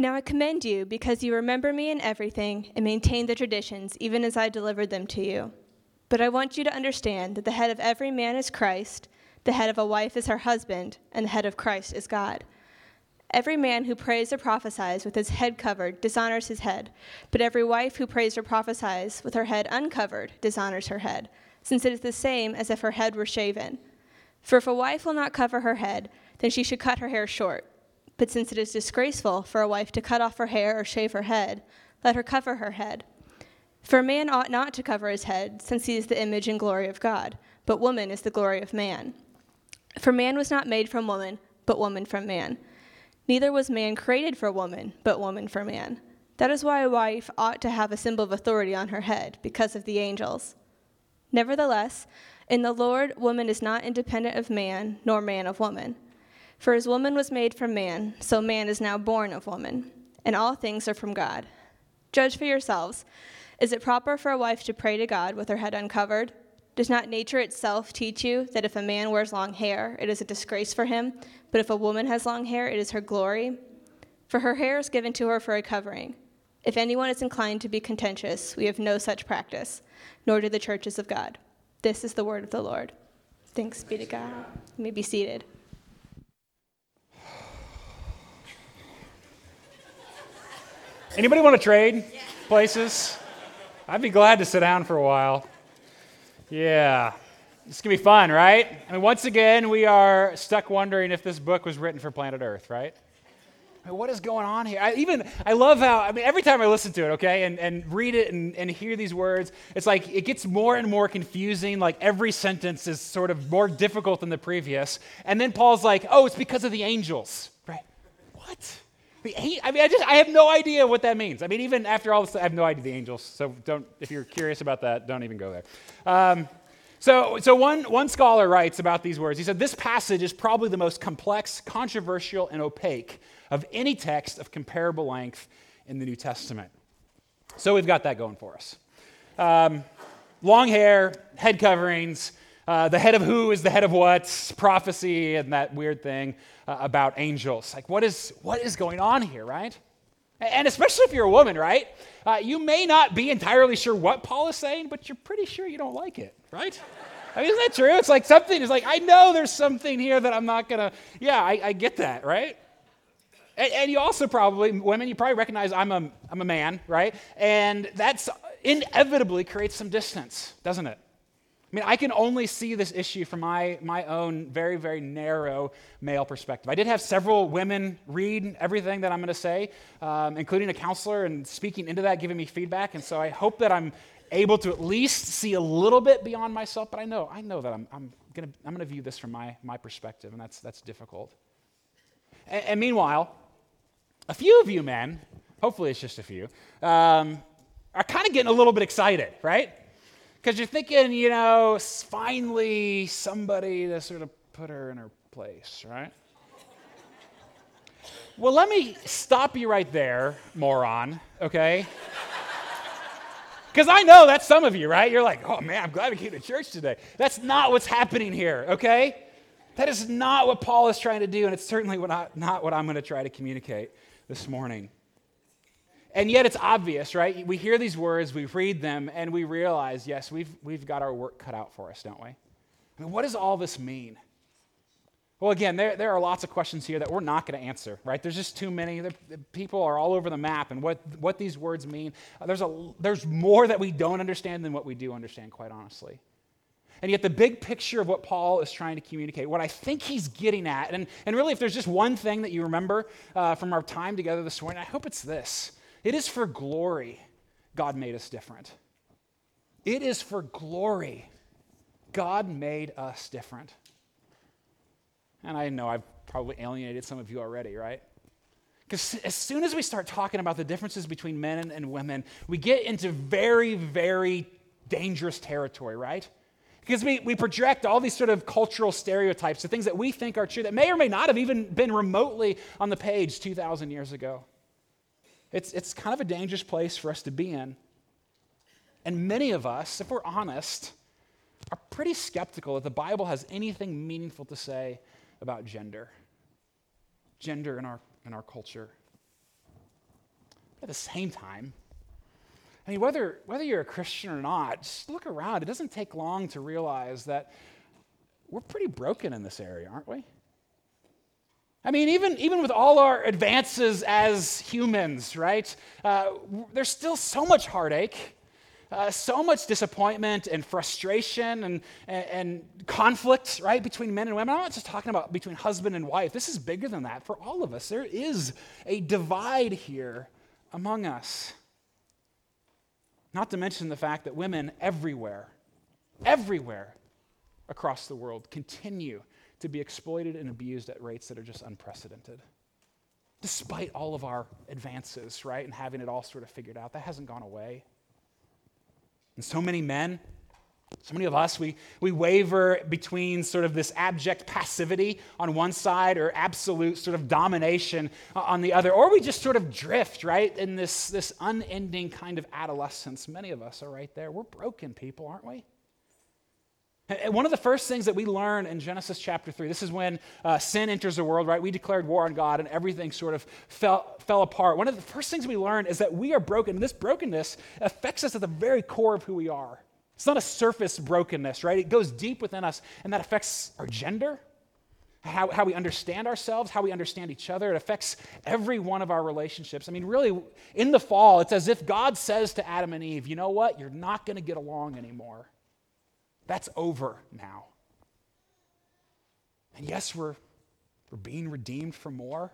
Now I commend you because you remember me in everything and maintain the traditions, even as I delivered them to you. But I want you to understand that the head of every man is Christ, the head of a wife is her husband, and the head of Christ is God. Every man who prays or prophesies with his head covered dishonors his head, but every wife who prays or prophesies with her head uncovered dishonors her head, since it is the same as if her head were shaven. For if a wife will not cover her head, then she should cut her hair short. But since it is disgraceful for a wife to cut off her hair or shave her head, let her cover her head. For a man ought not to cover his head, since he is the image and glory of God, but woman is the glory of man. For man was not made from woman, but woman from man. Neither was man created for woman, but woman for man. That is why a wife ought to have a symbol of authority on her head, because of the angels. Nevertheless, in the Lord, woman is not independent of man, nor man of woman. For as woman was made from man, so man is now born of woman, and all things are from God. Judge for yourselves. Is it proper for a wife to pray to God with her head uncovered? Does not nature itself teach you that if a man wears long hair, it is a disgrace for him, but if a woman has long hair, it is her glory? For her hair is given to her for a covering. If anyone is inclined to be contentious, we have no such practice, nor do the churches of God. This is the word of the Lord. Thanks be to God. You may be seated. Anybody want to trade places? I'd be glad to sit down for a while. Yeah. This can be fun, right? I mean, once again, we are stuck wondering if this book was written for planet Earth, right? I mean, what is going on here? I even I love how I mean every time I listen to it, okay, and, and read it and, and hear these words, it's like it gets more and more confusing. Like every sentence is sort of more difficult than the previous. And then Paul's like, oh, it's because of the angels. Right. What? I mean, I just I have no idea what that means. I mean, even after all this, I have no idea the angels. So don't, if you're curious about that, don't even go there. Um, so, so one, one scholar writes about these words. He said, This passage is probably the most complex, controversial, and opaque of any text of comparable length in the New Testament. So we've got that going for us. Um, long hair, head coverings, uh, the head of who is the head of what, prophecy, and that weird thing uh, about angels. Like, what is, what is going on here, right? And especially if you're a woman, right? Uh, you may not be entirely sure what Paul is saying, but you're pretty sure you don't like it, right? I mean, isn't that true? It's like something is like, I know there's something here that I'm not going to, yeah, I, I, get that, right? And, and, you also probably, women, you probably recognize I'm a, I'm a man, right? And that's inevitably creates some distance, doesn't it? I mean, I can only see this issue from my, my own very, very narrow male perspective. I did have several women read everything that I'm going to say, um, including a counselor, and speaking into that, giving me feedback. And so I hope that I'm able to at least see a little bit beyond myself. But I know, I know that I'm, I'm going to I'm gonna view this from my, my perspective, and that's, that's difficult. And, and meanwhile, a few of you men, hopefully it's just a few, um, are kind of getting a little bit excited, right? Because you're thinking, you know, finally somebody to sort of put her in her place, right? Well, let me stop you right there, moron, okay? Because I know that's some of you, right? You're like, oh man, I'm glad we came to church today. That's not what's happening here, okay? That is not what Paul is trying to do, and it's certainly what I, not what I'm going to try to communicate this morning. And yet it's obvious, right? We hear these words, we read them, and we realize, yes, we've, we've got our work cut out for us, don't we? I mean, what does all this mean? Well, again, there, there are lots of questions here that we're not going to answer, right? There's just too many. The, the people are all over the map, and what, what these words mean. Uh, there's, a, there's more that we don't understand than what we do understand, quite honestly. And yet, the big picture of what Paul is trying to communicate, what I think he's getting at, and, and really, if there's just one thing that you remember uh, from our time together this morning, I hope it's this it is for glory God made us different. It is for glory God made us different. And I know I've probably alienated some of you already, right? Because as soon as we start talking about the differences between men and, women, we get into very, very dangerous territory, right? Because we, we project all these sort of cultural stereotypes the things that we think are true that may or may not have even been remotely on the page 2,000 years ago. It's, it's kind of a dangerous place for us to be in. And many of us, if we're honest, are pretty skeptical that the Bible has anything meaningful to say about gender, gender in our, in our culture. At the same time, I mean, whether, whether you're a Christian or not, just look around. It doesn't take long to realize that we're pretty broken in this area, aren't we? I mean, even, even with all our advances as humans, right? Uh, there's still so much heartache, uh, so much disappointment and frustration and, and, and, conflict, right, between men and women. I'm not just talking about between husband and wife. This is bigger than that for all of us. There is a divide here among us. Not to mention the fact that women everywhere, everywhere across the world continue to be exploited and abused at rates that are just unprecedented. Despite all of our advances, right, and having it all sort of figured out, that hasn't gone away. And so many men, so many of us, we, we waver between sort of this abject passivity on one side or absolute sort of domination uh, on the other, or we just sort of drift, right, in this, this unending kind of adolescence. Many of us are right there. We're broken people, aren't we? One of the first things that we learn in Genesis chapter 3, this is when uh, sin enters the world, right? We declared war on God and everything sort of fell, fell apart. One of the first things we learn is that we are broken. This brokenness affects us at the very core of who we are. It's not a surface brokenness, right? It goes deep within us, and that affects our gender, how, how we understand ourselves, how we understand each other. It affects every one of our relationships. I mean, really, in the fall, it's as if God says to Adam and Eve, you know what? You're not going to get along anymore. That's over now. And yes, we're, we're being redeemed for more.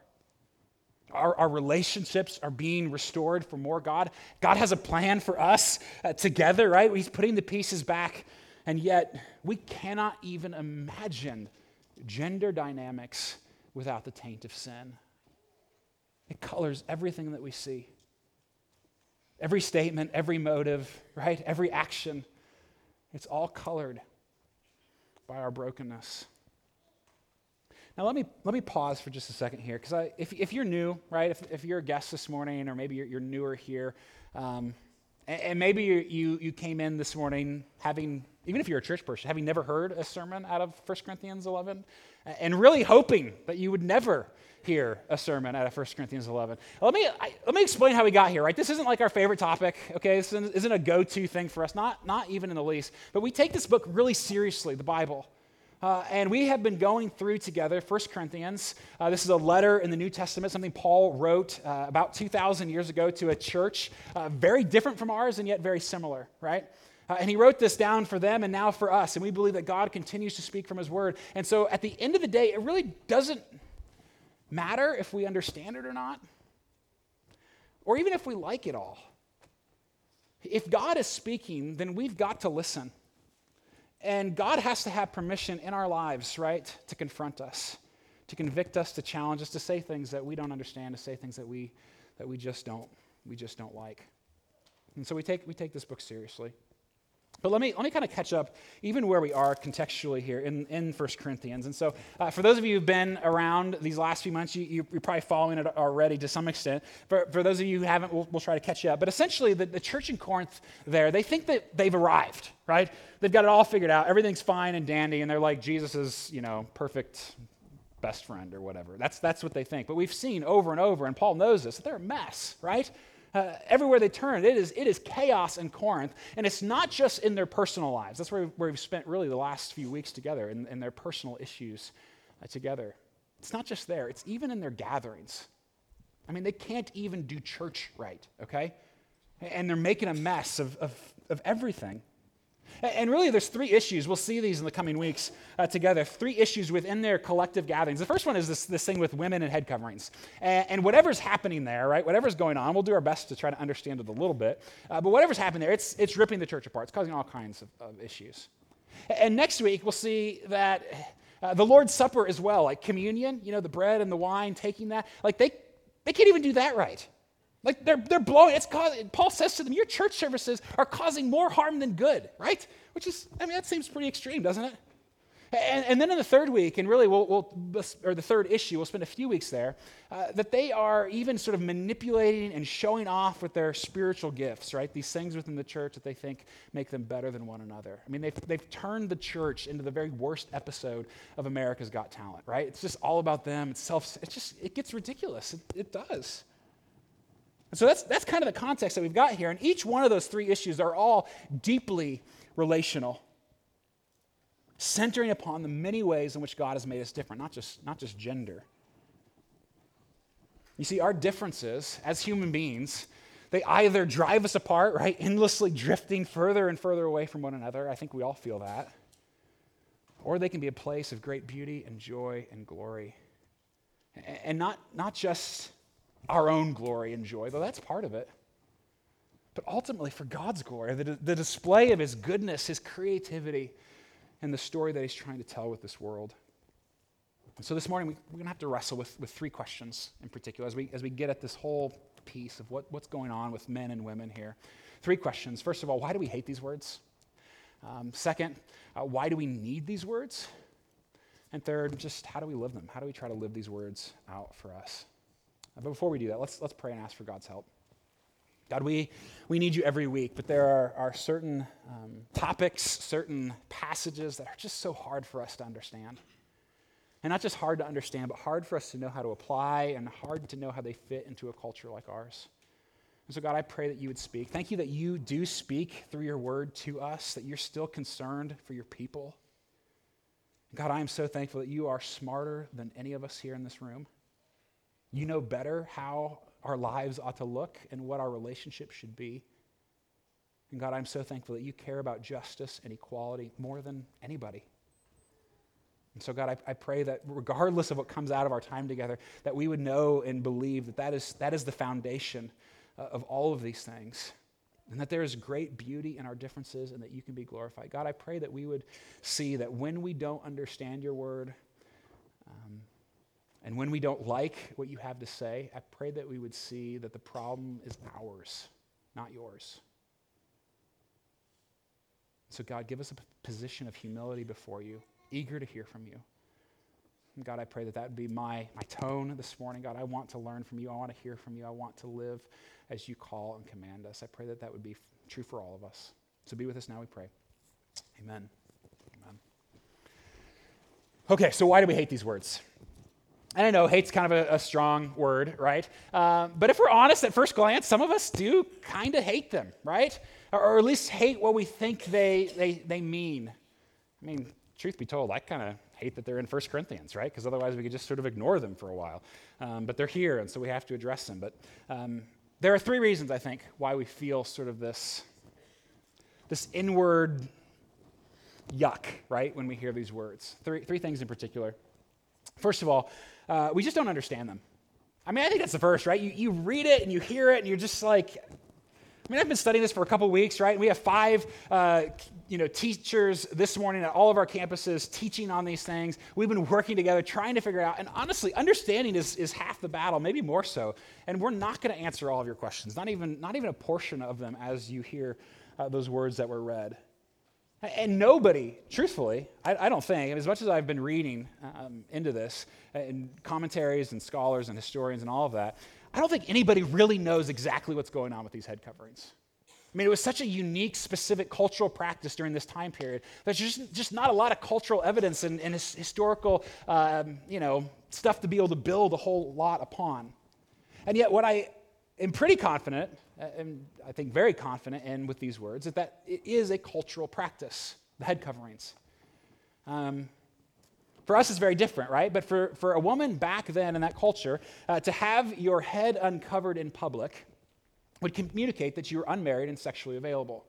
Our, our relationships are being restored for more God. God has a plan for us uh, together, right? He's putting the pieces back. And yet, we cannot even imagine gender dynamics without the taint of sin. It colors everything that we see. Every statement, every motive, right? Every action. It's all colored by our brokenness. Now, let me, let me pause for just a second here, because if, if you're new, right, if, if you're a guest this morning, or maybe you're, you're newer here, um, and, and, maybe you, you, you came in this morning having, even if you're a church person, having never heard a sermon out of 1 Corinthians 11, and really hoping that you would never hear a sermon out of 1 Corinthians 11. Let me, I, let me explain how we got here, right? This isn't like our favorite topic, okay? This isn't a go to thing for us, not, not even in the least. But we take this book really seriously, the Bible. Uh, and we have been going through together 1 Corinthians. Uh, this is a letter in the New Testament, something Paul wrote uh, about 2,000 years ago to a church, uh, very different from ours and yet very similar, right? Uh, and he wrote this down for them and now for us. And we believe that God continues to speak from his word. And so at the end of the day, it really doesn't matter if we understand it or not, or even if we like it all. If God is speaking, then we've got to listen. And God has to have permission in our lives, right, to confront us, to convict us, to challenge us, to say things that we don't understand, to say things that we, that we just don't, we just don't like. And so we take, we take this book seriously. But let me, let me kind of catch up even where we are contextually here in, in 1 Corinthians. And so, uh, for those of you who've been around these last few months, you, you, are probably following it already to some extent. For, for those of you who haven't, we'll, we'll try to catch you up. But essentially, the, the church in Corinth there, they think that they've arrived, right? They've got it all figured out. Everything's fine and dandy, and they're like Jesus is, you know, perfect best friend or whatever. That's, that's what they think. But we've seen over and over, and Paul knows this, that they're a mess, right? Uh, everywhere they turn, it is, it is chaos in Corinth. And it's not just in their personal lives. That's where we've, where we've spent really the last few weeks together, in, in their personal issues uh, together. It's not just there, it's even in their gatherings. I mean, they can't even do church right, okay? And they're making a mess of, of, of everything. And really, there's three issues. We'll see these in the coming weeks uh, together. Three issues within their collective gatherings. The first one is this, this thing with women and head coverings. And, and whatever's happening there, right, whatever's going on, we'll do our best to try to understand it a little bit. Uh, but whatever's happening there, it's, it's ripping the church apart. It's causing all kinds of, of issues. And next week, we'll see that uh, the Lord's Supper as well, like communion, you know, the bread and the wine, taking that, like they, they can't even do that right. Like they're, they're blowing, it's causing, Paul says to them, your church services are causing more harm than good, right? Which is, I mean, that seems pretty extreme, doesn't it? And, and then in the third week, and really, we'll, we'll, or the third issue, we'll spend a few weeks there, uh, that they are even sort of manipulating and showing off with their spiritual gifts, right? These things within the church that they think make them better than one another. I mean, they've, they've turned the church into the very worst episode of America's Got Talent, right? It's just all about them. It's self, it's just, it gets ridiculous. It, it does. So that's, that's kind of the context that we've got here. And each one of those three issues are all deeply relational, centering upon the many ways in which God has made us different, not just, not just gender. You see, our differences as human beings, they either drive us apart, right? Endlessly drifting further and further away from one another. I think we all feel that. Or they can be a place of great beauty and joy and glory. And not, not just our own glory and joy, though that's part of it, but ultimately for God's glory, the, the display of His goodness, His creativity, and the story that He's trying to tell with this world. And so this morning, we, are going to have to wrestle with, with three questions in particular as we, as we get at this whole piece of what, what's going on with men and women here. Three questions. First of all, why do we hate these words? Um, second, uh, why do we need these words? And third, just how do we live them? How do we try to live these words out for us? But before we do that, let's, let's pray and ask for God's help. God, we, we need you every week, but there are, are certain um, topics, certain passages that are just so hard for us to understand. And not just hard to understand, but hard for us to know how to apply and hard to know how they fit into a culture like ours. And so, God, I pray that you would speak. Thank you that you do speak through your word to us, that you're still concerned for your people. God, I am so thankful that you are smarter than any of us here in this room. You know better how our lives ought to look and what our relationship should be. And God, I'm so thankful that you care about justice and equality more than anybody. And so, God, I, I, pray that regardless of what comes out of our time together, that we would know and believe that that is, that is the foundation uh, of all of these things. And that there is great beauty in our differences and that you can be glorified. God, I pray that we would see that when we don't understand your word um, and when we don't like what you have to say, I pray that we would see that the problem is ours, not yours. So, God, give us a position of humility before you eager to hear from you. And God, I pray that that would be my, my tone this morning. God, I want to learn from you. I want to hear from you. I want to live as you call and command us. I pray that that would be f- true for all of us. So be with us now, we pray. Amen. Amen. Okay, so why do we hate these words? I know hate's kind of a, a strong word, right? Uh, but if we're honest at first glance, some of us do kind of hate them, right? Or, or, at least hate what we think they, they, they mean. I mean, truth be told, I kind of hate that they're in 1 Corinthians, right? Because otherwise we could just sort of ignore them for a while. Um, but they're here, and so we have to address them. But um, there are three reasons, I think, why we feel sort of this, this inward yuck, right, when we hear these words. Three, three things in particular. First of all, uh, we just don't understand them. I mean, I think that's the first, right? You, you read it and you hear it, and you're just like, I mean, I've been studying this for a couple weeks, right? We have five, uh, you know, teachers this morning at all of our campuses teaching on these things. We've been working together, trying to figure out. And honestly, understanding is, is half the battle, maybe more so. And we're not going to answer all of your questions, not even, not even a portion of them as you hear uh, those words that were read. And nobody, truthfully, I, I, don't think, as much as I've been reading um, into this, and commentaries and scholars and historians and all of that, I don't think anybody really knows exactly what's going on with these head coverings. I mean, it was such a unique, specific cultural practice during this time period. There's just, just not a lot of cultural evidence and, and historical, um, you know, stuff to be able to build a whole lot upon. And yet, what I am pretty confident, uh, and I think very confident in with these words, is that it is a cultural practice, the head coverings. Um, for us, it's very different, right? But for, for a woman back then in that culture, uh, to have your head uncovered in public would communicate that you were unmarried and sexually available.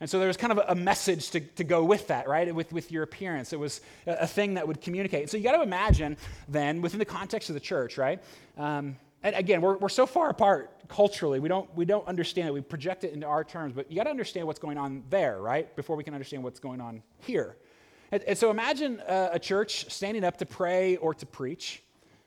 And so there was kind of a message to, to go with that, right? With, with your appearance. It was a, a thing that would communicate. So you got to imagine then, within the context of the church, right? Um, and again, we're, we're so far apart culturally, we don't, we don't understand it. We project it into our terms, but you got to understand what's going on there, right? Before we can understand what's going on here. And, and so imagine uh, a church standing up to pray or to preach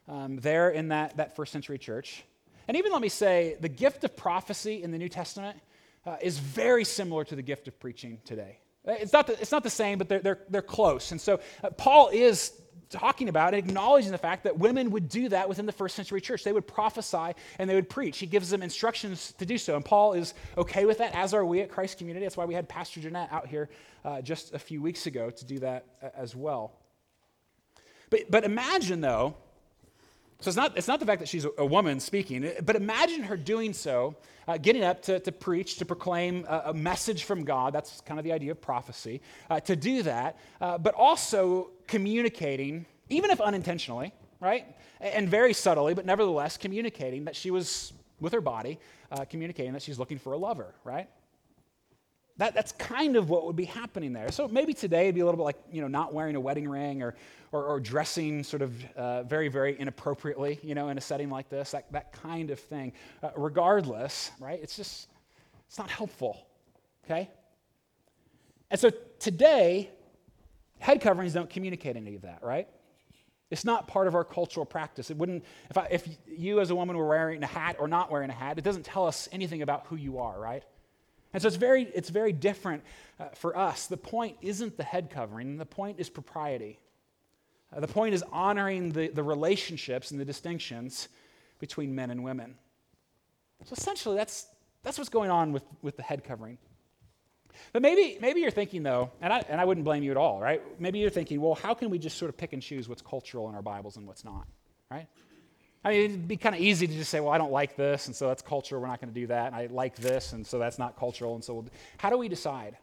um, there in that, that first century church. And even let me say, the gift of prophecy in the New Testament uh, is very similar to the gift of preaching today. It's not the, it's not the same, but they're, they're, they're close. And so uh, Paul is talking about and acknowledging the fact that women would do that within the first century church. They would prophesy and they would preach. He gives them instructions to do so. And Paul is okay with that, as are we at Christ Community. That's why we had Pastor Jeanette out here uh, just a few weeks ago to do that uh, as well. But, but imagine, though, So it's not, it's not the fact that she's a, a woman speaking, but imagine her doing so, uh, getting up to, to preach, to proclaim a, a, message from God. That's kind of the idea of prophecy. Uh, to do that, uh, but also communicating, even if unintentionally, right? And very subtly, but nevertheless communicating that she was, with her body, uh, communicating that she's looking for a lover, right? That, that's kind of what would be happening there. So maybe today it'd be a little bit like, you know, not wearing a wedding ring or, or, or dressing sort of uh, very, very inappropriately, you know, in a setting like this, that, that kind of thing. Uh, regardless, right, it's just, it's not helpful, okay? And so today, head coverings don't communicate any of that, right? It's not part of our cultural practice. It wouldn't, if, I, if you as a woman were wearing a hat or not wearing a hat, it doesn't tell us anything about who you are, right? And so it's very, it's very different uh, for us. The point isn't the head covering, the point is propriety. Uh, the point is honoring the, the relationships and the distinctions between men and women. So essentially, that's, that's what's going on with, with the head covering. But maybe, maybe you're thinking, though, and I, and I wouldn't blame you at all, right? Maybe you're thinking, well, how can we just sort of pick and choose what's cultural in our Bibles and what's not, right? I mean, it'd be kind of easy to just say, well, I don't like this, and so that's cultural, we're not going to do that. And I like this, and so that's not cultural, and so we'll... how do we decide?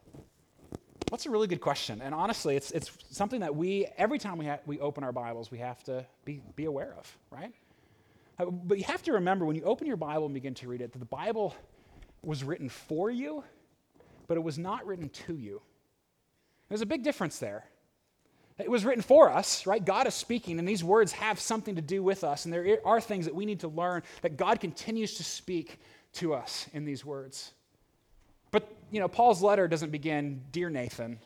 That's a really good question. And honestly, it's, it's something that we, every time we, ha- we open our Bibles, we have to be, be aware of, right? Uh, but you have to remember when you open your Bible and begin to read it, that the Bible was written for you, but it was not written to you. There's a big difference there. It was written for us, right? God is speaking, and these words have something to do with us. And there are things that we need to learn that God continues to speak to us in these words. But, you know, Paul's letter doesn't begin, Dear Nathan,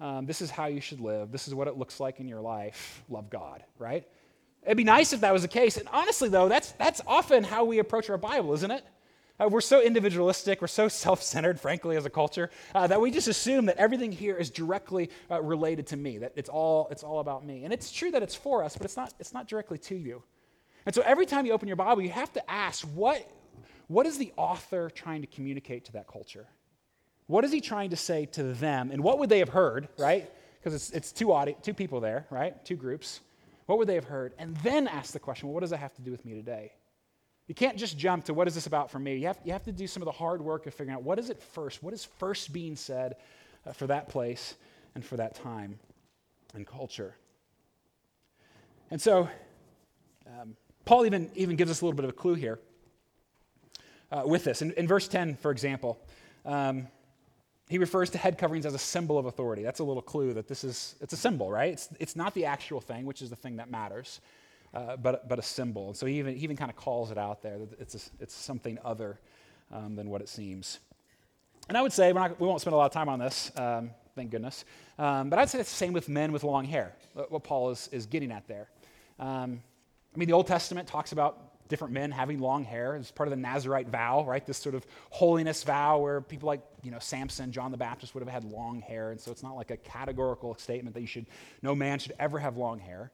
um, this is how you should live. This is what it looks like in your life. Love God, right? It'd be nice if that was the case. And honestly, though, that's, that's often how we approach our Bible, isn't it? Uh, we're so individualistic, we're so self centered, frankly, as a culture, uh, that we just assume that everything here is directly uh, related to me, that it's all, it's all about me. And it's true that it's for us, but it's not, it's not directly to you. And so every time you open your Bible, you have to ask what, what is the author trying to communicate to that culture? What is he trying to say to them? And what would they have heard, right? Because it's, it's two, audi- two people there, right? Two groups. What would they have heard? And then ask the question well, what does that have to do with me today? You can't just jump to what is this about for me. You have, you have to do some of the hard work of figuring out what is it first? What is first being said uh, for that place and for that time and culture? And so, um, Paul even, even gives us a little bit of a clue here uh, with this. In, in, verse 10, for example, um, he refers to head coverings as a symbol of authority. That's a little clue that this is, it's a symbol, right? It's, it's not the actual thing, which is the thing that matters uh, but, but a symbol. And so he even, he even kind of calls it out there that it's, a, it's something other um, than what it seems. And I would say, not, we won't spend a lot of time on this, um, thank goodness, um, but I'd say it's the same with men with long hair, what Paul is, is getting at there. Um, I mean, the Old Testament talks about different men having long hair as part of the Nazarite vow, right? This sort of holiness vow where people like, you know, Samson, John the Baptist would have had long hair. And so it's not like a categorical statement that you should, no man should ever have long hair.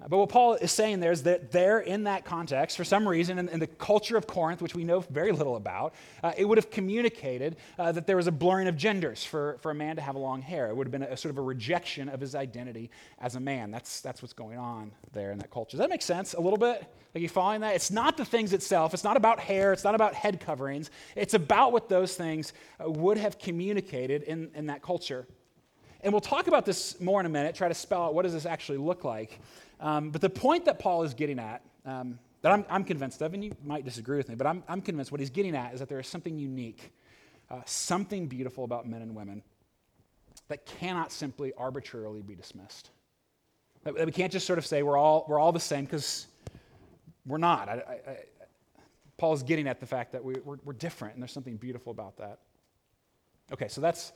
But what Paul is saying there is that there, in that context, for some reason, in, in the culture of Corinth, which we know very little about, uh, it would have communicated uh, that there was a blurring of genders for, for a man to have long hair. It would have been a, a, sort of a rejection of his identity as a man. That's, that's what's going on there in that culture. Does that make sense a little bit? Are you following that? It's not the things itself. It's not about hair. It's not about head coverings. It's about what those things uh, would have communicated in, in that culture. And we'll talk about this more in a minute, try to spell out what does this actually look like. Um, but the point that Paul is getting at, um, that I'm, I'm, convinced of, and you might disagree with me, but I'm, I'm, convinced what he's getting at is that there is something unique, uh, something beautiful about men and women that cannot simply arbitrarily be dismissed. That, that we can't just sort of say we're all, we're all the same because we're not. I, I, I, Paul is getting at the fact that we, we're, we're different, and there's something beautiful about that. Okay, so that's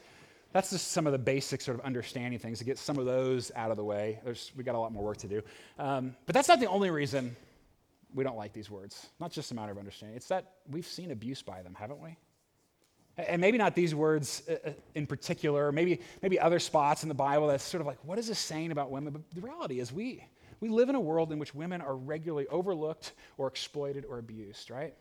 that's just some of the basic sort of understanding things to get some of those out of the way. There's, we got a lot more work to do. Um, but that's not the only reason we don't like these words. Not just a matter of understanding. It's that we've seen abuse by them, haven't we? And maybe not these words uh, uh, in particular, maybe, maybe other spots in the Bible that's sort of like, what is this saying about women? But the reality is, we, we live in a world in which women are regularly overlooked or exploited or abused, right?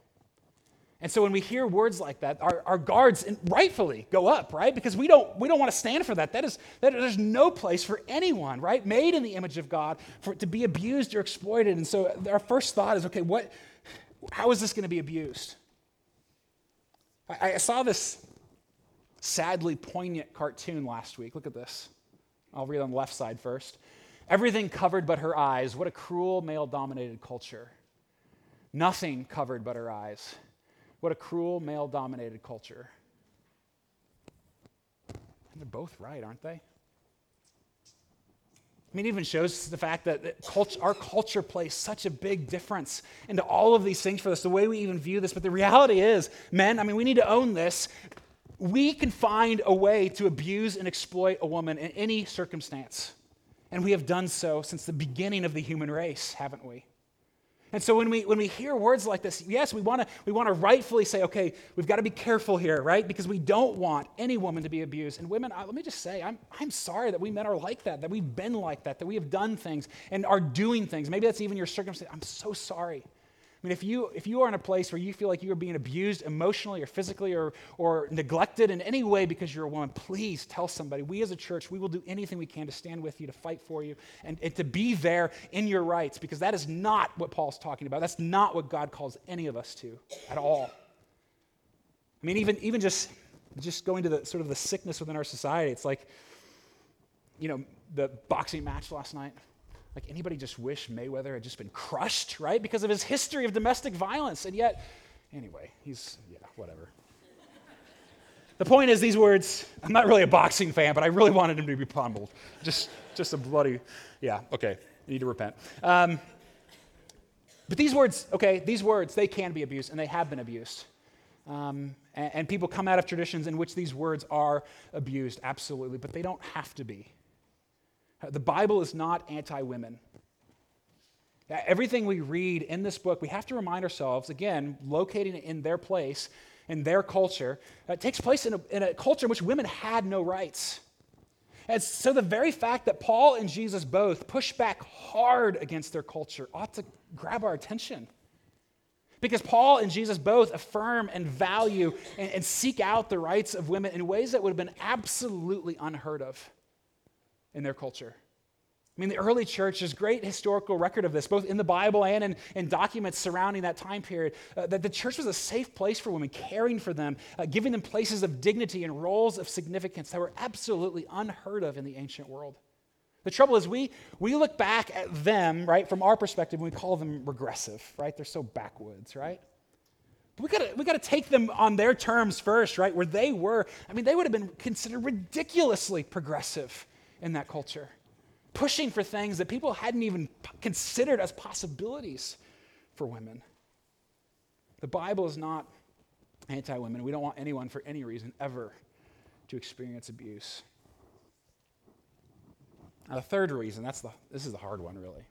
And so when we hear words like that, our, our guards rightfully go up, right? Because we don't, we don't want to stand for that. That is, that, there's no place for anyone, right? Made in the image of God for to be abused or exploited. And so our first thought is, okay, what, how is this going to be abused? I, I saw this sadly poignant cartoon last week. Look at this. I'll read on the left side first. Everything covered but her eyes. What a cruel male dominated culture. Nothing covered but her eyes. What a cruel male dominated culture. And they're both right, aren't they? I mean, it even shows the fact that culture, our culture plays such a big difference into all of these things for us, the way we even view this. But the reality is, men, I mean, we need to own this. We can find a way to abuse and exploit a woman in any circumstance. And we have done so since the beginning of the human race, haven't we? And so when we, when we hear words like this, yes, we want to we wanna rightfully say, okay, we've got to be careful here, right? Because we don't want any woman to be abused. And women, let me just say, I'm, I'm sorry that we men are like that, that we've been like that, that we have done things and are doing things. Maybe that's even your circumstance. I'm so sorry. I mean, if you, if you are in a place where you feel like you are being abused emotionally or physically or, or neglected in any way because you're a woman, please tell somebody. We as a church, we will do anything we can to stand with you, to fight for you, and, and to be there in your rights because that is not what Paul's talking about. That's not what God calls any of us to at all. I mean, even, even just, just going to the sort of the sickness within our society, it's like, you know, the boxing match last night. Like anybody just wish Mayweather had just been crushed, right? Because of his history of domestic violence. And yet, anyway, he's, yeah, whatever. the point is, these words, I'm not really a boxing fan, but I really wanted him to be pummeled. Just, just a bloody, yeah, okay, need to repent. Um, but these words, okay, these words, they can be abused, and they have been abused. Um, and, and people come out of traditions in which these words are abused, absolutely, but they don't have to be. The Bible is not anti women. Everything we read in this book, we have to remind ourselves, again, locating it in their place, in their culture, uh, it takes place in a, in a culture in which women had no rights. And so the very fact that Paul and Jesus both push back hard against their culture ought to grab our attention. Because Paul and Jesus both affirm and value and, and seek out the rights of women in ways that would have been absolutely unheard of in their culture. I mean, the early church, there's great historical record of this, both in the Bible and in, in documents surrounding that time period, uh, that the church was a safe place for women, caring for them, uh, giving them places of dignity and roles of significance that were absolutely unheard of in the ancient world. The trouble is, we, we look back at them, right, from our perspective, and we call them regressive, right? They're so backwoods, right? But we gotta, we gotta take them on their terms first, right? Where they were. I mean, they would have been considered ridiculously progressive in that culture, pushing for things that people hadn't even considered as possibilities for women. The Bible is not anti women. We don't want anyone, for any reason, ever to experience abuse. Now, the third reason, that's the, this is the hard one, really.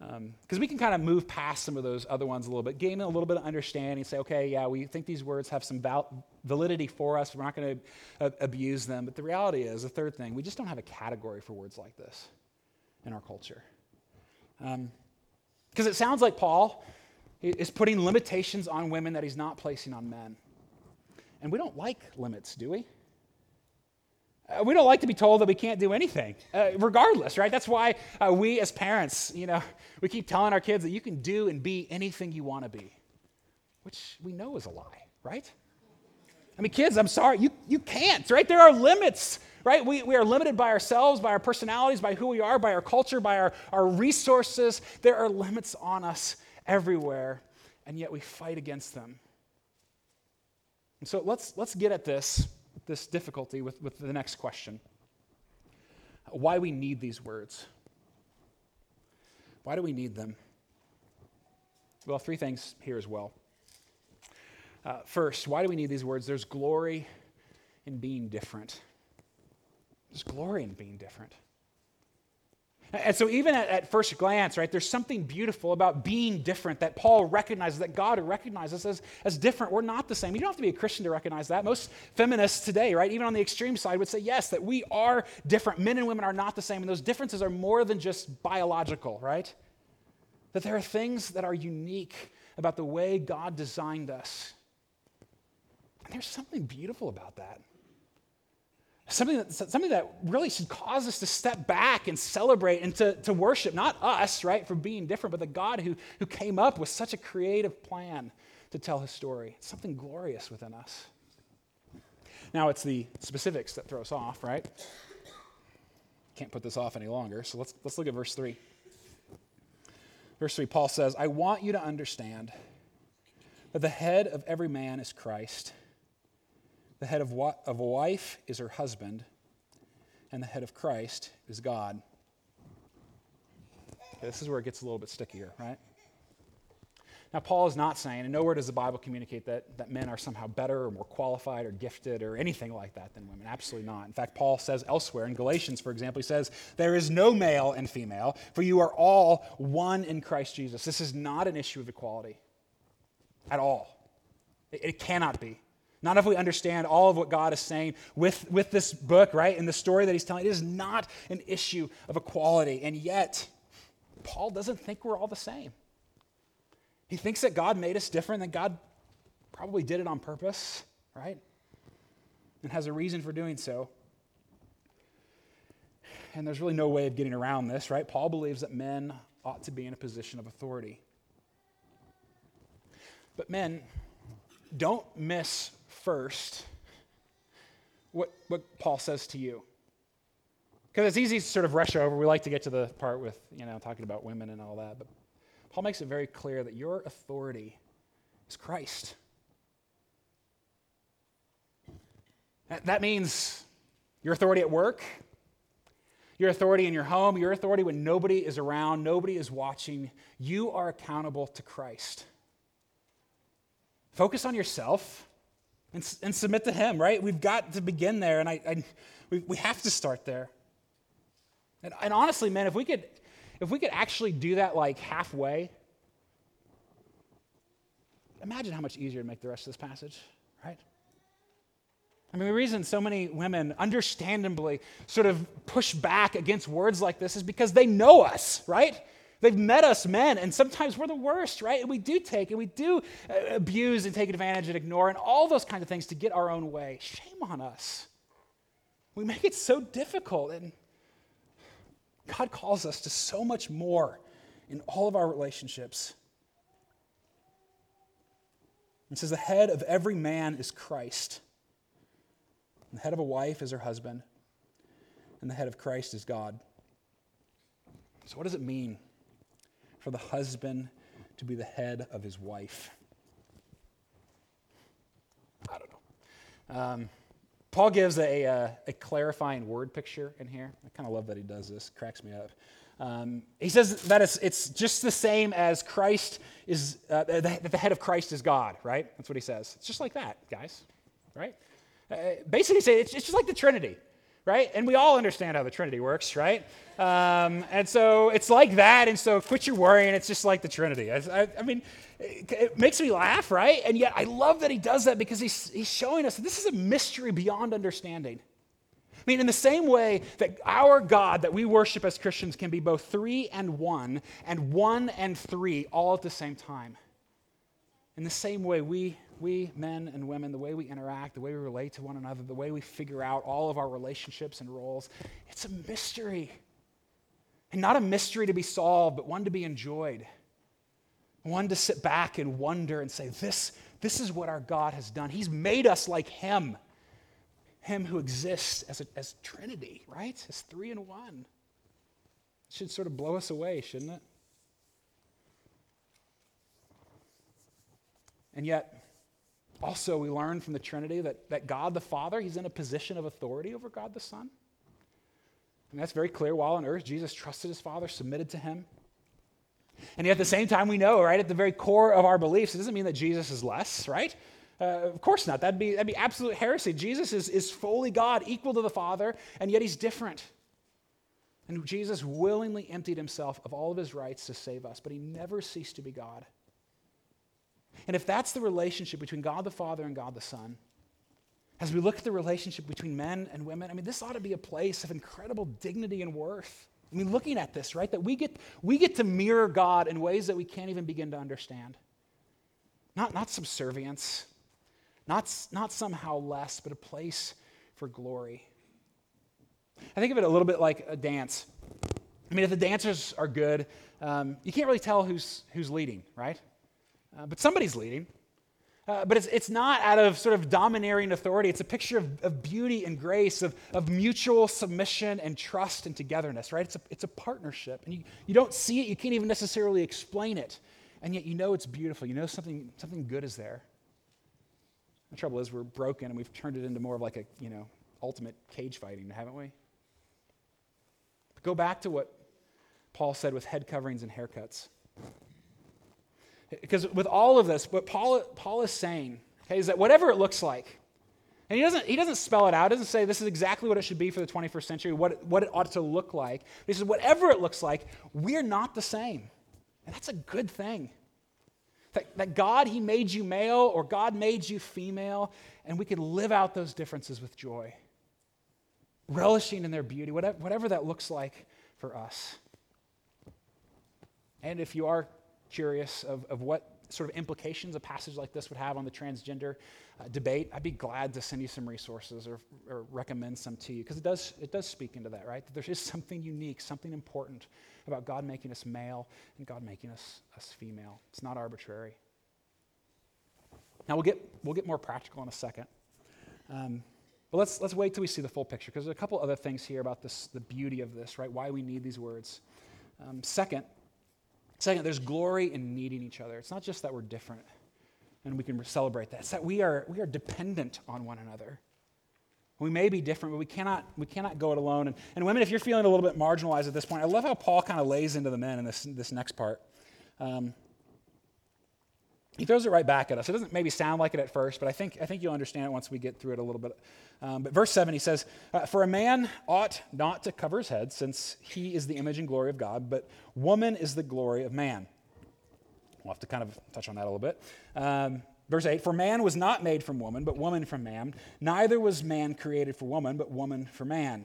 Because um, we can kind of move past some of those other ones a little bit, gain a little bit of understanding, say, okay, yeah, we think these words have some val- validity for us. We're not going to uh, abuse them. But the reality is, the third thing, we just don't have a category for words like this in our culture. Because um, it sounds like Paul is putting limitations on women that he's not placing on men. And we don't like limits, do we? Uh, we don't like to be told that we can't do anything, uh, regardless, right? That's why uh, we as parents, you know, we keep telling our kids that you can do and be anything you want to be, which we know is a lie, right? I mean, kids, I'm sorry, you, you can't, right? There are limits, right? We, we are limited by ourselves, by our personalities, by who we are, by our culture, by our, our resources. There are limits on us everywhere, and yet we fight against them. And so let's, let's get at this this difficulty with, with the next question why we need these words. Why do we need them? Well, three things here as well. Uh, first, why do we need these words? There's glory in being different. There's glory in being different. And so, even at, at, first glance, right, there's something beautiful about being different that Paul recognizes, that God recognizes as, as different. We're not the same. You don't have to be a Christian to recognize that. Most feminists today, right, even on the extreme side, would say, yes, that we are different. Men and women are not the same. And those differences are more than just biological, right? That there are things that are unique about the way God designed us And there's something beautiful about that. Something that, something that really should cause us to step back and celebrate and to, to worship, not us, right, for being different, but the God who, who came up with such a creative plan to tell his story. It's something glorious within us. Now, it's the specifics that throw us off, right? Can't put this off any longer, so let's, let's look at verse 3. Verse 3, Paul says, I want you to understand that the head of every man is Christ the head of, wa- of a wife is her husband, and the head of Christ is God. Okay, this is where it gets a little bit stickier, right? Now, Paul is not saying, and nowhere does the Bible communicate that, that men are somehow better or more qualified or gifted or anything like that than women. Absolutely not. In fact, Paul says elsewhere, in Galatians, for example, he says, There is no male and female, for you are all one in Christ Jesus. This is not an issue of equality at all. It, it cannot be. Not if we understand all of what God is saying with, with this book, right? And the story that he's telling. It is not an issue of equality. And yet, Paul doesn't think we're all the same. He thinks that God made us different, that God probably did it on purpose, right? And has a reason for doing so. And there's really no way of getting around this, right? Paul believes that men ought to be in a position of authority. But men, don't miss first what, what Paul says to you. Because it's easy to sort of rush over. We like to get to the part with, you know, talking about women and all that. But Paul makes it very clear that your authority is Christ. That means your authority at work, your authority in your home, your authority when nobody is around, nobody is watching. You are accountable to Christ. Focus on yourself and, and submit to Him, right? We've got to begin there, and I, I we, we have to start there. And, and honestly, man, if we could, if we could actually do that like halfway, imagine how much easier to make the rest of this passage, right? I mean, the reason so many women understandably sort of push back against words like this is because they know us, right? They've met us men, and sometimes we're the worst, right? And we do take and we do uh, abuse and take advantage and ignore and all those kinds of things to get our own way. Shame on us. We make it so difficult, and God calls us to so much more in all of our relationships. It says, The head of every man is Christ. and The head of a wife is her husband, and the head of Christ is God. So, what does it mean for the husband to be the head of his wife. I don't know. Um, Paul gives a, a, uh, a, clarifying word picture in here. I kind of love that he does this, cracks me up. Um, he says that it's, it's just the same as Christ is, uh, that the head of Christ is God, right? That's what he says. It's just like that, guys, right? Uh, basically, say it's, it's just like the Trinity right? And we all understand how the Trinity works, right? Um, and so it's like that. And so quit your worrying. It's just like the Trinity. I, I, I mean, it, it, makes me laugh, right? And yet I love that he does that because he's, he's showing us that this is a mystery beyond understanding. I mean, in the same way that our God that we worship as Christians can be both three and one, and one and three all at the same time. In the same way, we we, men and women, the way we interact, the way we relate to one another, the way we figure out all of our relationships and roles, it's a mystery. And not a mystery to be solved, but one to be enjoyed. One to sit back and wonder and say, this, this is what our God has done. He's made us like Him, Him who exists as a as Trinity, right? As three in one. It should sort of blow us away, shouldn't it? And yet, also, we learn from the Trinity that, that God the Father, he's in a position of authority over God the Son. And that's very clear. While on earth, Jesus trusted his Father, submitted to him. And yet at the same time, we know, right, at the very core of our beliefs, it doesn't mean that Jesus is less, right? Uh, of course not. That'd be, that'd be absolute heresy. Jesus is, is fully God, equal to the Father, and yet he's different. And Jesus willingly emptied himself of all of his rights to save us, but he never ceased to be God. And if that's the relationship between God the Father and God the Son, as we look at the relationship between men and women, I mean, this ought to be a place of incredible dignity and worth. I mean, looking at this, right, that we get, we get to mirror God in ways that we can't even begin to understand. Not, not subservience, Not, not somehow less, but a place for glory. I think of it a little bit like a dance. I mean, if the dancers are good, um, you can't really tell who's, who's leading, right? Uh, but somebody's leading. Uh, but it's, it's not out of sort of domineering authority. It's a picture of, of beauty and grace, of, of mutual submission and trust and togetherness, right? It's a, it's a partnership. And you, you don't see it, you can't even necessarily explain it. And yet you know it's beautiful. You know something, something good is there. The trouble is, we're broken and we've turned it into more of like a, you know, ultimate cage fighting, haven't we? But go back to what Paul said with head coverings and haircuts. Because with all of this, what Paul, Paul is saying okay, is that whatever it looks like, and he doesn't, he doesn't spell it out, he doesn't say this is exactly what it should be for the 21st century, what, what it ought to look like. But he says, whatever it looks like, we're not the same. And that's a good thing. That, that God, He made you male or God made you female, and we can live out those differences with joy, relishing in their beauty, whatever, whatever that looks like for us. And if you are curious of, of what sort of implications a passage like this would have on the transgender uh, debate, I'd be glad to send you some resources or, or recommend some to you because it does, it does speak into that, right? That there is something unique, something important about God making us male and God making us, us female. It's not arbitrary. Now, we'll get, we'll get more practical in a second. Um, but let's, let's wait till we see the full picture because there's a couple other things here about this, the beauty of this, right? Why we need these words. Um, second, Second, there's glory in needing each other. It's not just that we're different and we can celebrate that. It's that we are, we are dependent on one another. We may be different, but we cannot, we cannot go it alone. And, and women, if you're feeling a little bit marginalized at this point, I love how Paul kind of lays into the men in this, this next part. Um, he throws it right back at us. It doesn't maybe sound like it at first, but I think, I think you'll understand it once we get through it a little bit. Um, but verse 7, he says, uh, For a man ought not to cover his head, since he is the image and glory of God, but woman is the glory of man. We'll have to kind of touch on that a little bit. Um, verse 8 For man was not made from woman, but woman from man. Neither was man created for woman, but woman for man.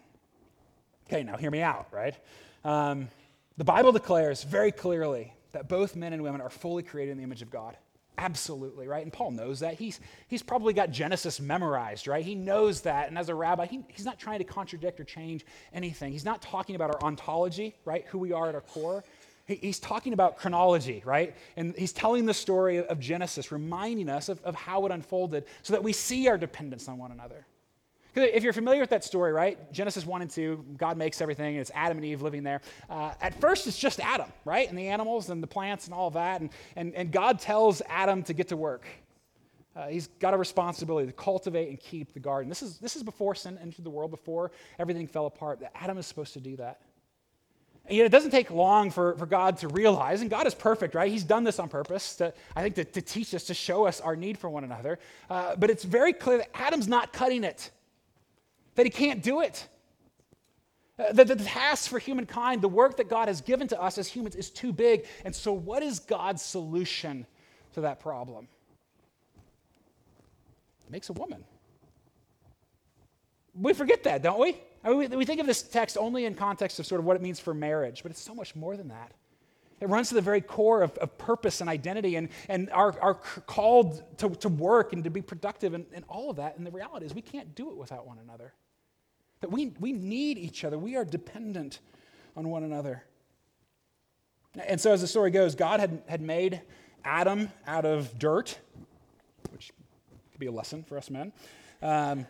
Okay, now hear me out, right? Um, the Bible declares very clearly that both men and women are fully created in the image of God. Absolutely, right? And Paul knows that. He's, he's probably got Genesis memorized, right? He knows that. And as a rabbi, he, he's not trying to contradict or change anything. He's not talking about our ontology, right? Who we are at our core. He, he's talking about chronology, right? And he's telling the story of Genesis, reminding us of, of how it unfolded so that we see our dependence on one another. If you're familiar with that story, right? Genesis 1 and 2, God makes everything, and it's Adam and Eve living there. Uh, at first, it's just Adam, right? And the animals and the plants and all that. And, and, and God tells Adam to get to work. Uh, he's got a responsibility to cultivate and keep the garden. This is, this is before sin entered the world, before everything fell apart, that Adam is supposed to do that. And yet it doesn't take long for, for God to realize, and God is perfect, right? He's done this on purpose, to, I think, to, to teach us, to show us our need for one another. Uh, but it's very clear that Adam's not cutting it that he can't do it. Uh, that the task for humankind, the work that God has given to us as humans, is too big. And so, what is God's solution to that problem? He makes a woman. We forget that, don't we? I mean, we, we think of this text only in context of sort of what it means for marriage, but it's so much more than that. It runs to the very core of, of purpose and identity and, and our, our called to, to work and to be productive and, and all of that. And the reality is, we can't do it without one another. That we, we need each other, we are dependent on one another. And so, as the story goes, God had, had made Adam out of dirt, which could be a lesson for us men. Um,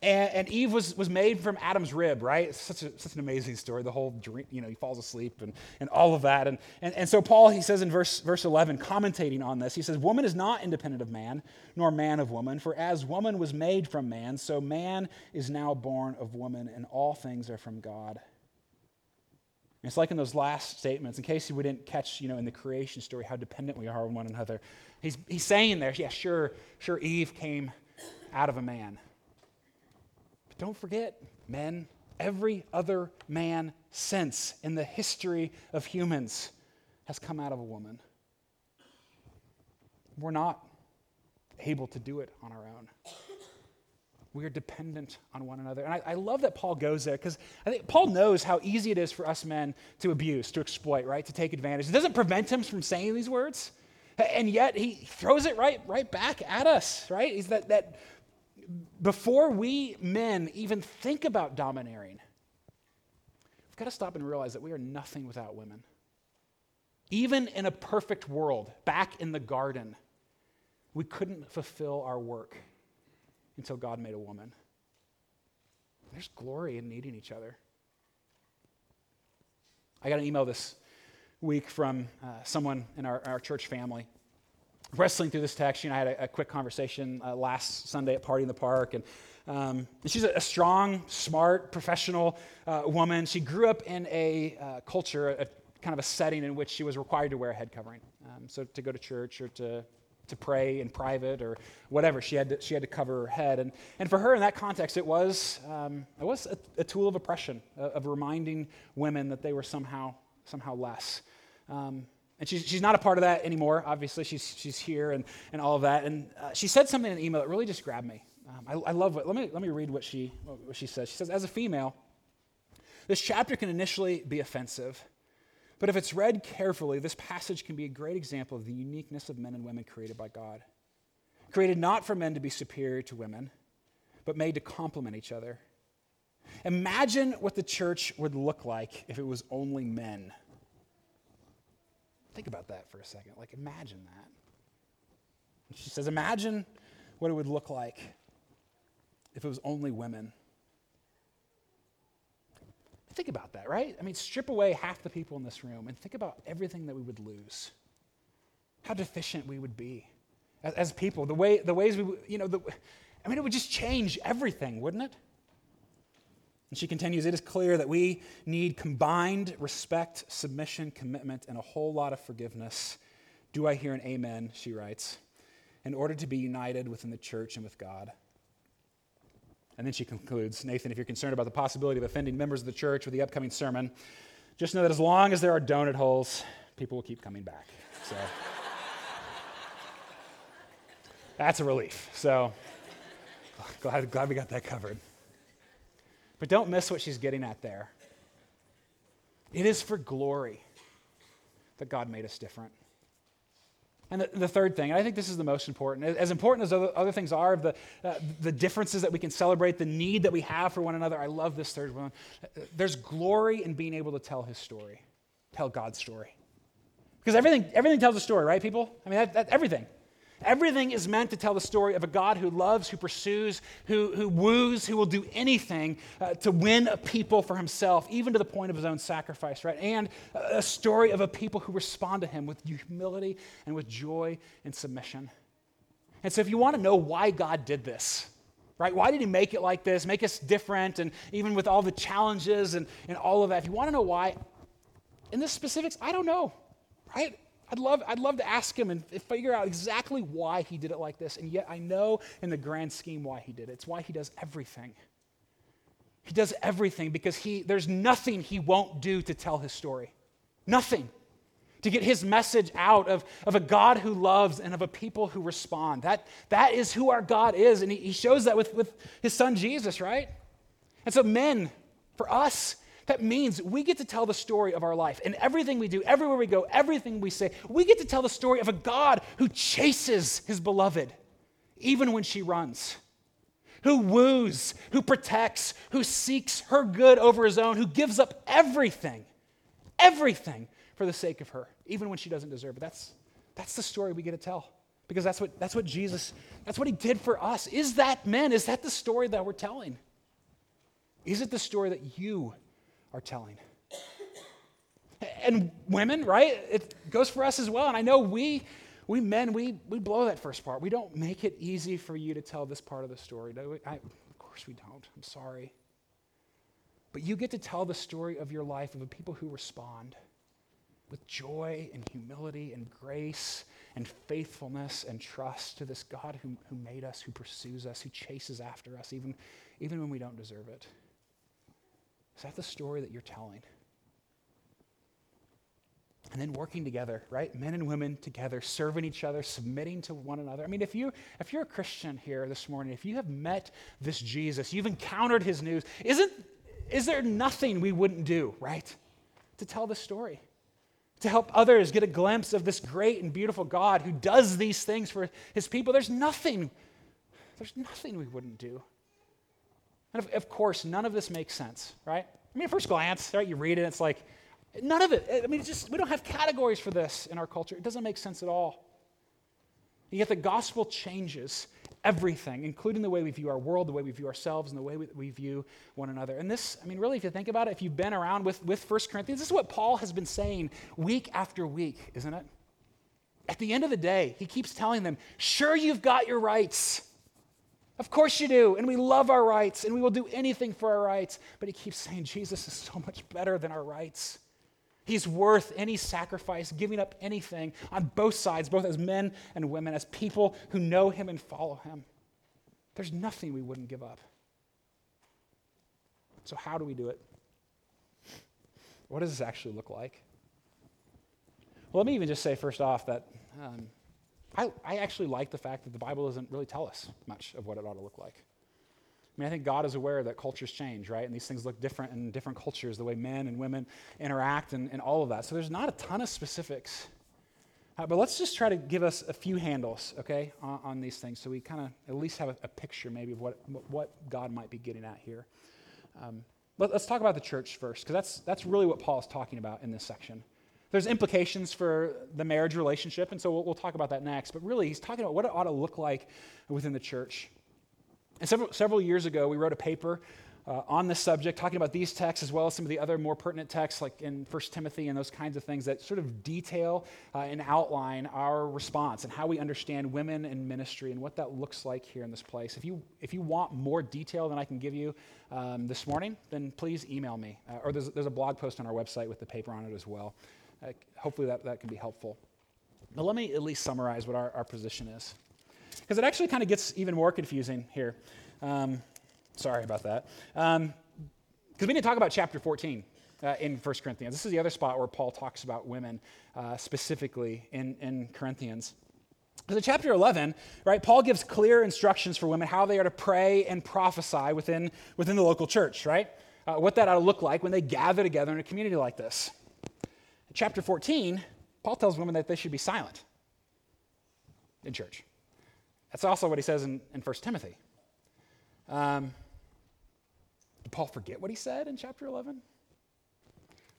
and, and, Eve was, was made from Adam's rib, right? It's such, a, such an amazing story. The whole dream, you know, he falls asleep and, and all of that. And, and, and so Paul, he says in verse, verse 11, commentating on this, he says, Woman is not independent of man, nor man of woman. For as woman was made from man, so man is now born of woman, and all things are from God. And it's like in those last statements, in case we didn't catch, you know, in the creation story, how dependent we are on one another. He's, he's saying there, yeah, sure, sure, Eve came out of a man don't forget, men, every other man since in the history of humans has come out of a woman. We're not able to do it on our own. We are dependent on one another. And I, I love that Paul goes there because I think Paul knows how easy it is for us men to abuse, to exploit, right? To take advantage. It doesn't prevent him from saying these words. And yet he throws it right, right back at us, right? He's that, that before we men even think about domineering, we've got to stop and realize that we are nothing without women. Even in a perfect world, back in the garden, we couldn't fulfill our work until God made a woman. There's glory in needing each other. I got an email this week from uh, someone in our, our, church family. Wrestling through this text, you know, I had a, a quick conversation uh, last Sunday at Party in the Park, and, um, she's a, a, strong, smart, professional uh, woman. She grew up in a uh, culture, a, kind of a setting in which she was required to wear a head covering. Um, so to go to church or to to pray in private or whatever. She had to, she had to cover her head. And, and for her, in that context, it was, um, it was a, a, tool of oppression, of reminding women that they were somehow, somehow less. Um, and she's, she's not a part of that anymore, obviously. She's, she's here and, and all of that. And uh, she said something in an email that really just grabbed me. Um, I, I, love what, let me, let me read what she, what she says. She says, As a female, this chapter can initially be offensive. But if it's read carefully, this passage can be a great example of the uniqueness of men and women created by God. Created not for men to be superior to women, but made to complement each other. Imagine what the church would look like if it was only men. Think about that for a second. Like, imagine that. And she says, Imagine what it would look like if it was only women. Think about that, right? I mean, strip away half the people in this room and think about everything that we would lose. How deficient we would be as, as people. The, way, the ways we, you know, the, I mean, it would just change everything, wouldn't it? And she continues, it is clear that we need combined respect, submission, commitment, and a whole lot of forgiveness. Do I hear an amen? She writes, in order to be united within the church and with God. And then she concludes Nathan, if you're concerned about the possibility of offending members of the church with the upcoming sermon, just know that as long as there are donut holes, people will keep coming back. So that's a relief. So glad, glad we got that covered. But don't miss what she's getting at there. It is for glory that God made us different. And the, the, third thing, and I think this is the most important, as important as other, other things are, the, uh, the differences that we can celebrate, the need that we have for one another, I love this third one. There's glory in being able to tell his story, tell God's story. Because everything, everything tells a story, right, people? I mean, that, that, everything. Everything is meant to tell the story of a God who loves, who pursues, who, who woos, who will do anything uh, to win a people for himself, even to the point of his own sacrifice, right? And a story of a people who respond to him with humility and with joy and submission. And so, if you want to know why God did this, right? Why did he make it like this, make us different, and even with all the challenges and, and all of that? If you want to know why, in the specifics, I don't know, right? I'd love, I'd love to ask him and figure out exactly why he did it like this. And yet I know in the grand scheme why he did it. It's why he does everything. He does everything because he, there's nothing he won't do to tell his story. Nothing. To get his message out of, of a God who loves and of a people who respond. That, that is who our God is. And he, he shows that with, with his son Jesus, right? And so, men, for us, that means we get to tell the story of our life. And everything we do, everywhere we go, everything we say, we get to tell the story of a God who chases his beloved, even when she runs, who woos, who protects, who seeks her good over his own, who gives up everything, everything for the sake of her, even when she doesn't deserve it. That's, that's the story we get to tell. Because that's what, that's what Jesus, that's what he did for us. Is that, men, is that the story that we're telling? Is it the story that you are telling. And women, right? It goes for us as well. And I know we, we men, we, we blow that first part. We don't make it easy for you to tell this part of the story. I, of course we don't. I'm sorry. But you get to tell the story of your life of the people who respond with joy and humility and grace and faithfulness and trust to this God who, who made us, who pursues us, who chases after us, even, even when we don't deserve it. Is that the story that you're telling? And then working together, right? Men and women together, serving each other, submitting to one another. I mean, if, you, if you're a Christian here this morning, if you have met this Jesus, you've encountered his news, isn't, is there nothing we wouldn't do, right? To tell the story. to help others get a glimpse of this great and beautiful God who does these things for his people. There's nothing, there's nothing we wouldn't do. And of, of course, none of this makes sense, right? I mean, at first glance, right, you read it, it's like, none of it. I mean, just, we don't have categories for this in our culture. It doesn't make sense at all. And yet the gospel changes everything, including the way we view our world, the way we view ourselves, and the way we, we, view one another. And this, I mean, really, if you think about it, if you've been around with, with 1 Corinthians, this is what Paul has been saying week after week, isn't it? At the end of the day, he keeps telling them, sure, you've got your rights. Of course you do. And we love our rights, and we will do anything for our rights. But he keeps saying, Jesus is so much better than our rights. He's worth any sacrifice, giving up anything on both sides, both as men and women, as people who know him and follow him. There's nothing we wouldn't give up. So, how do we do it? What does this actually look like? Well, let me even just say first off that um, I, I actually like the fact that the Bible doesn't really tell us much of what it ought to look like. I mean, I think God is aware that cultures change, right? And these things look different in different cultures, the way men and women interact and, and all of that. So there's not a ton of specifics. Uh, but let's just try to give us a few handles, okay, on, on these things so we kind of at least have a, a, picture maybe of what, what God might be getting at here. Um, let, us talk about the church first, because that's, that's really what Paul is talking about in this section. There's implications for the marriage relationship, and so we'll, we'll talk about that next. But really, he's talking about what it ought to look like within the church. And several, several years ago, we wrote a paper uh, on this subject, talking about these texts as well as some of the other more pertinent texts, like in 1 Timothy and those kinds of things that sort of detail uh, and outline our response and how we understand women in ministry and what that looks like here in this place. If you, if you want more detail than I can give you um, this morning, then please email me. Uh, or there's, there's a blog post on our website with the paper on it as well. Hopefully, that, that can be helpful. But let me at least summarize what our, our position is. Because it actually kind of gets even more confusing here. Um, sorry about that. Because um, we didn't talk about chapter 14 uh, in 1 Corinthians. This is the other spot where Paul talks about women uh, specifically in, in Corinthians. Because in chapter 11, right, Paul gives clear instructions for women how they are to pray and prophesy within, within the local church, right? Uh, what that ought to look like when they gather together in a community like this. Chapter 14, Paul tells women that they should be silent in church. That's also what he says in, in 1 Timothy. Um, did Paul forget what he said in chapter 11?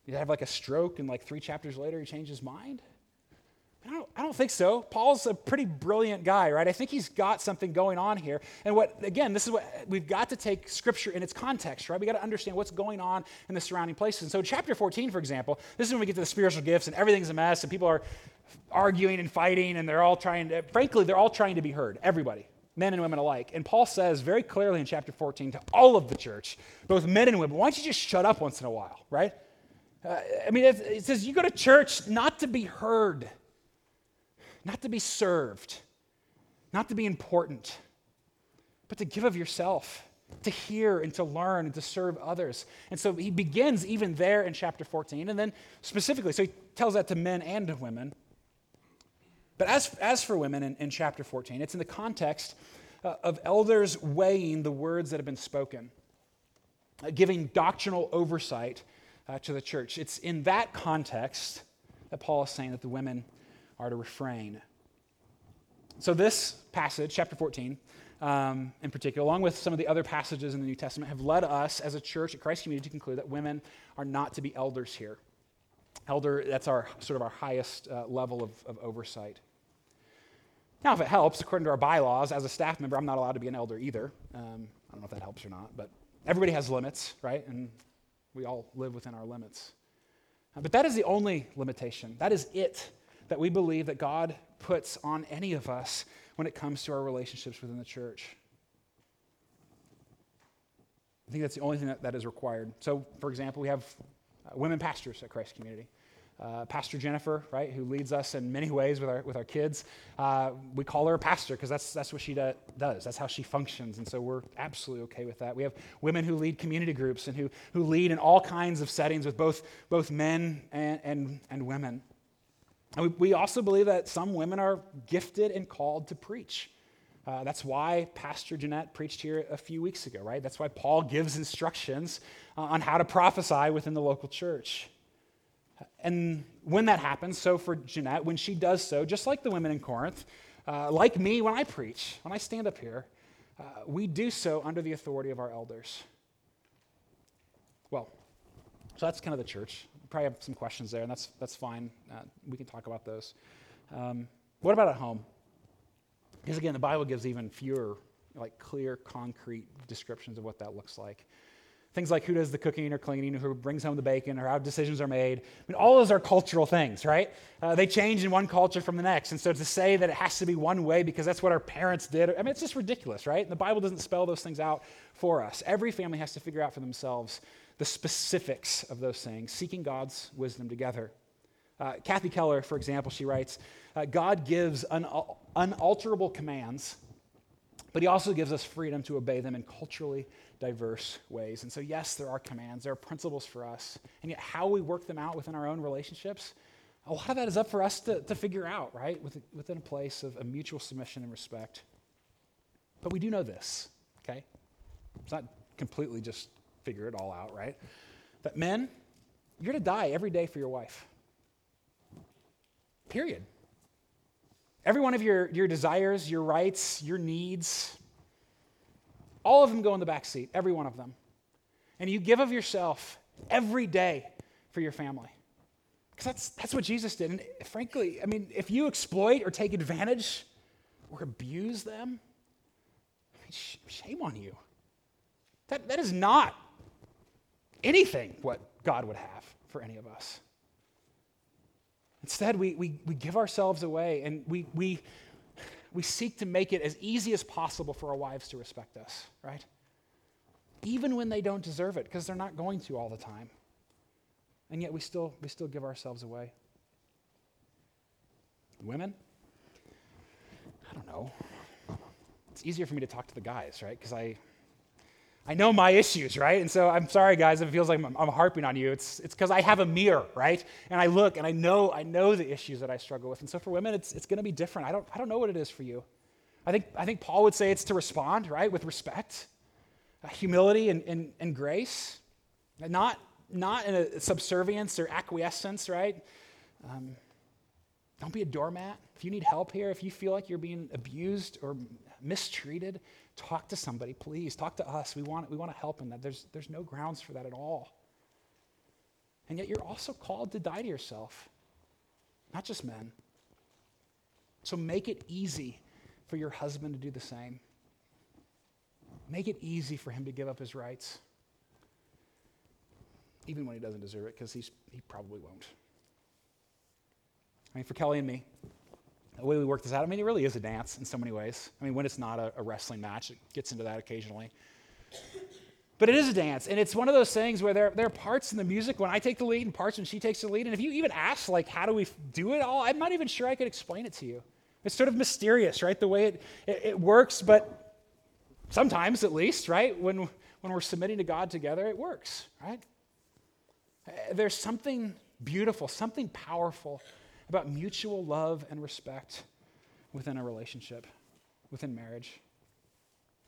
Did he have like a stroke and like three chapters later he changed his mind? I don't, I don't think so. Paul's a pretty brilliant guy, right? I think he's got something going on here. And what, again, this is what we've got to take scripture in its context, right? We got to understand what's going on in the surrounding places. And so, chapter 14, for example, this is when we get to the spiritual gifts and everything's a mess and people are arguing and fighting and they're all trying to, frankly, they're all trying to be heard, everybody, men and women alike. And Paul says very clearly in chapter 14 to all of the church, both men and women, why don't you just shut up once in a while, right? Uh, I mean, it, it says you go to church not to be heard not to be served, not to be important, but to give of yourself, to hear and to learn and to serve others. And so he begins even there in chapter 14, and then specifically, so he tells that to men and to women. But as, as for women in, in chapter 14, it's in the context uh, of elders weighing the words that have been spoken, uh, giving doctrinal oversight uh, to the church. It's in that context that Paul is saying that the women are to refrain. So, this passage, chapter 14, um, in particular, along with some of the other passages in the New Testament, have led us as a church at Christ Community to conclude that women are not to be elders here. Elder, that's our sort of our highest uh, level of, of oversight. Now, if it helps, according to our bylaws, as a staff member, I'm not allowed to be an elder either. Um, I don't know if that helps or not, but everybody has limits, right? And we all live within our limits. Uh, but that is the only limitation. That is it that we believe that God puts on any of us when it comes to our relationships within the church. I think that's the only thing that, that is required. So, for example, we have uh, women pastors at Christ Community. Uh, pastor Jennifer, right, who leads us in many ways with our, with our kids. Uh, we call her a pastor because that's, that's what she do, does. That's how she functions. And so we're absolutely okay with that. We have women who lead community groups and who, who lead in all kinds of settings with both, both men and, and, and women. And we, also believe that some women are gifted and called to preach. Uh, that's why Pastor Jeanette preached here a few weeks ago, right? That's why Paul gives instructions uh, on how to prophesy within the local church. And when that happens, so for Jeanette, when she does so, just like the women in Corinth, uh, like me when I preach, when I stand up here, uh, we do so under the authority of our elders. Well, so that's kind of the church. Probably have some questions there, and that's, that's fine. Uh, we can talk about those. Um, what about at home? Because again, the Bible gives even fewer, like clear, concrete descriptions of what that looks like. Things like who does the cooking or cleaning, who brings home the bacon, or how decisions are made. I mean, all those are cultural things, right? Uh, they change in one culture from the next. And so to say that it has to be one way because that's what our parents did, I mean, it's just ridiculous, right? And the Bible doesn't spell those things out for us. Every family has to figure out for themselves the specifics of those things, seeking God's wisdom together. Uh, Kathy Keller, for example, she writes uh, God gives unal- unalterable commands, but He also gives us freedom to obey them in culturally diverse ways. And so, yes, there are commands, there are principles for us, and yet how we work them out within our own relationships, a lot of that is up for us to, to figure out, right? Within a place of a mutual submission and respect. But we do know this, okay? It's not completely just figure it all out, right? That men, you're to die every day for your wife. Period. Every one of your, your desires, your rights, your needs, all of them go in the back seat, every one of them. And you give of yourself every day for your family. Because that's, that's what Jesus did. And frankly, I mean, if you exploit or take advantage or abuse them, shame on you. That, that is not anything what God would have for any of us. Instead, we, we, we give ourselves away and we, we, we seek to make it as easy as possible for our wives to respect us, right? Even when they don't deserve it, because they're not going to all the time. And yet we still, we still give ourselves away. Women? I don't know. It's easier for me to talk to the guys, right? Because I, I know my issues, right? And so I'm sorry, guys, if it feels like I'm, I'm harping on you. It's because I have a mirror, right? And I look and I know I know the issues that I struggle with. And so for women, it's, it's going to be different. I don't, I don't know what it is for you. I think, I think Paul would say it's to respond, right, with respect, uh, humility, and, and, and grace, not, not in a subservience or acquiescence, right? Um, don't be a doormat. If you need help here, if you feel like you're being abused or mistreated, Talk to somebody, please. Talk to us. We want, we want to help in that. There's, there's no grounds for that at all. And yet, you're also called to die to yourself, not just men. So make it easy for your husband to do the same. Make it easy for him to give up his rights, even when he doesn't deserve it, because he probably won't. I mean, for Kelly and me, the way we work this out, I mean, it really is a dance in so many ways. I mean, when it's not a, a wrestling match, it gets into that occasionally. But it is a dance, and it's one of those things where there, there are parts in the music when I take the lead and parts when she takes the lead. And if you even ask, like, how do we do it all, I'm not even sure I could explain it to you. It's sort of mysterious, right? The way it, it, it works, but sometimes at least, right? When, when we're submitting to God together, it works, right? Eh, there's something beautiful, something powerful about mutual love and respect within a relationship, within marriage.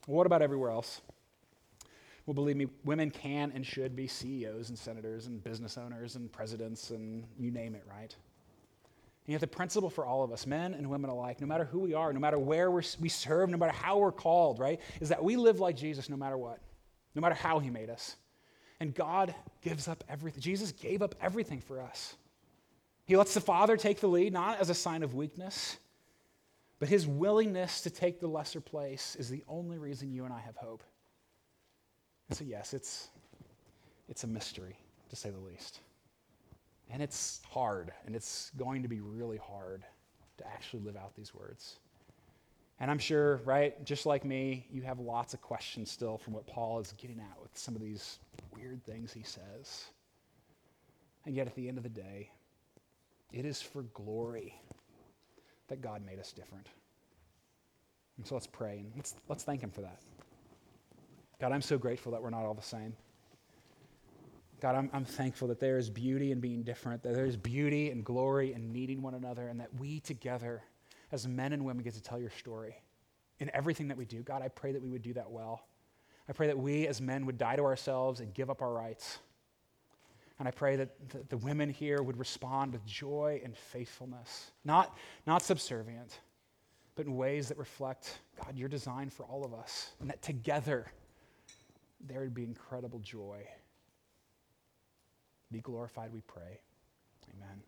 What about everywhere else? Well, believe me, women can and should be CEOs and senators and business owners and presidents and you name it, right? And yet, the principle for all of us, men and women alike, no matter who we are, no matter where we serve, no matter how we're called, right, is that we live like Jesus no matter what, no matter how he made us. And God gives up everything. Jesus gave up everything for us. He lets the Father take the lead, not as a sign of weakness, but his willingness to take the lesser place is the only reason you and I have hope. And so, yes, it's, it's a mystery, to say the least. And it's hard, and it's going to be really hard to actually live out these words. And I'm sure, right, just like me, you have lots of questions still from what Paul is getting at with some of these weird things he says. And yet, at the end of the day, it is for glory that God made us different. And so let's pray and let's, let's thank Him for that. God, I'm so grateful that we're not all the same. God, I'm, I'm thankful that there is beauty in being different, that there is beauty and glory in needing one another, and that we together, as men and women, get to tell your story in everything that we do. God, I pray that we would do that well. I pray that we as men would die to ourselves and give up our rights And I pray that the, women here would respond with joy and faithfulness, not, not subservient, but in ways that reflect, God, your design for all of us. And that together there would be incredible joy. Be glorified, we pray. Amen.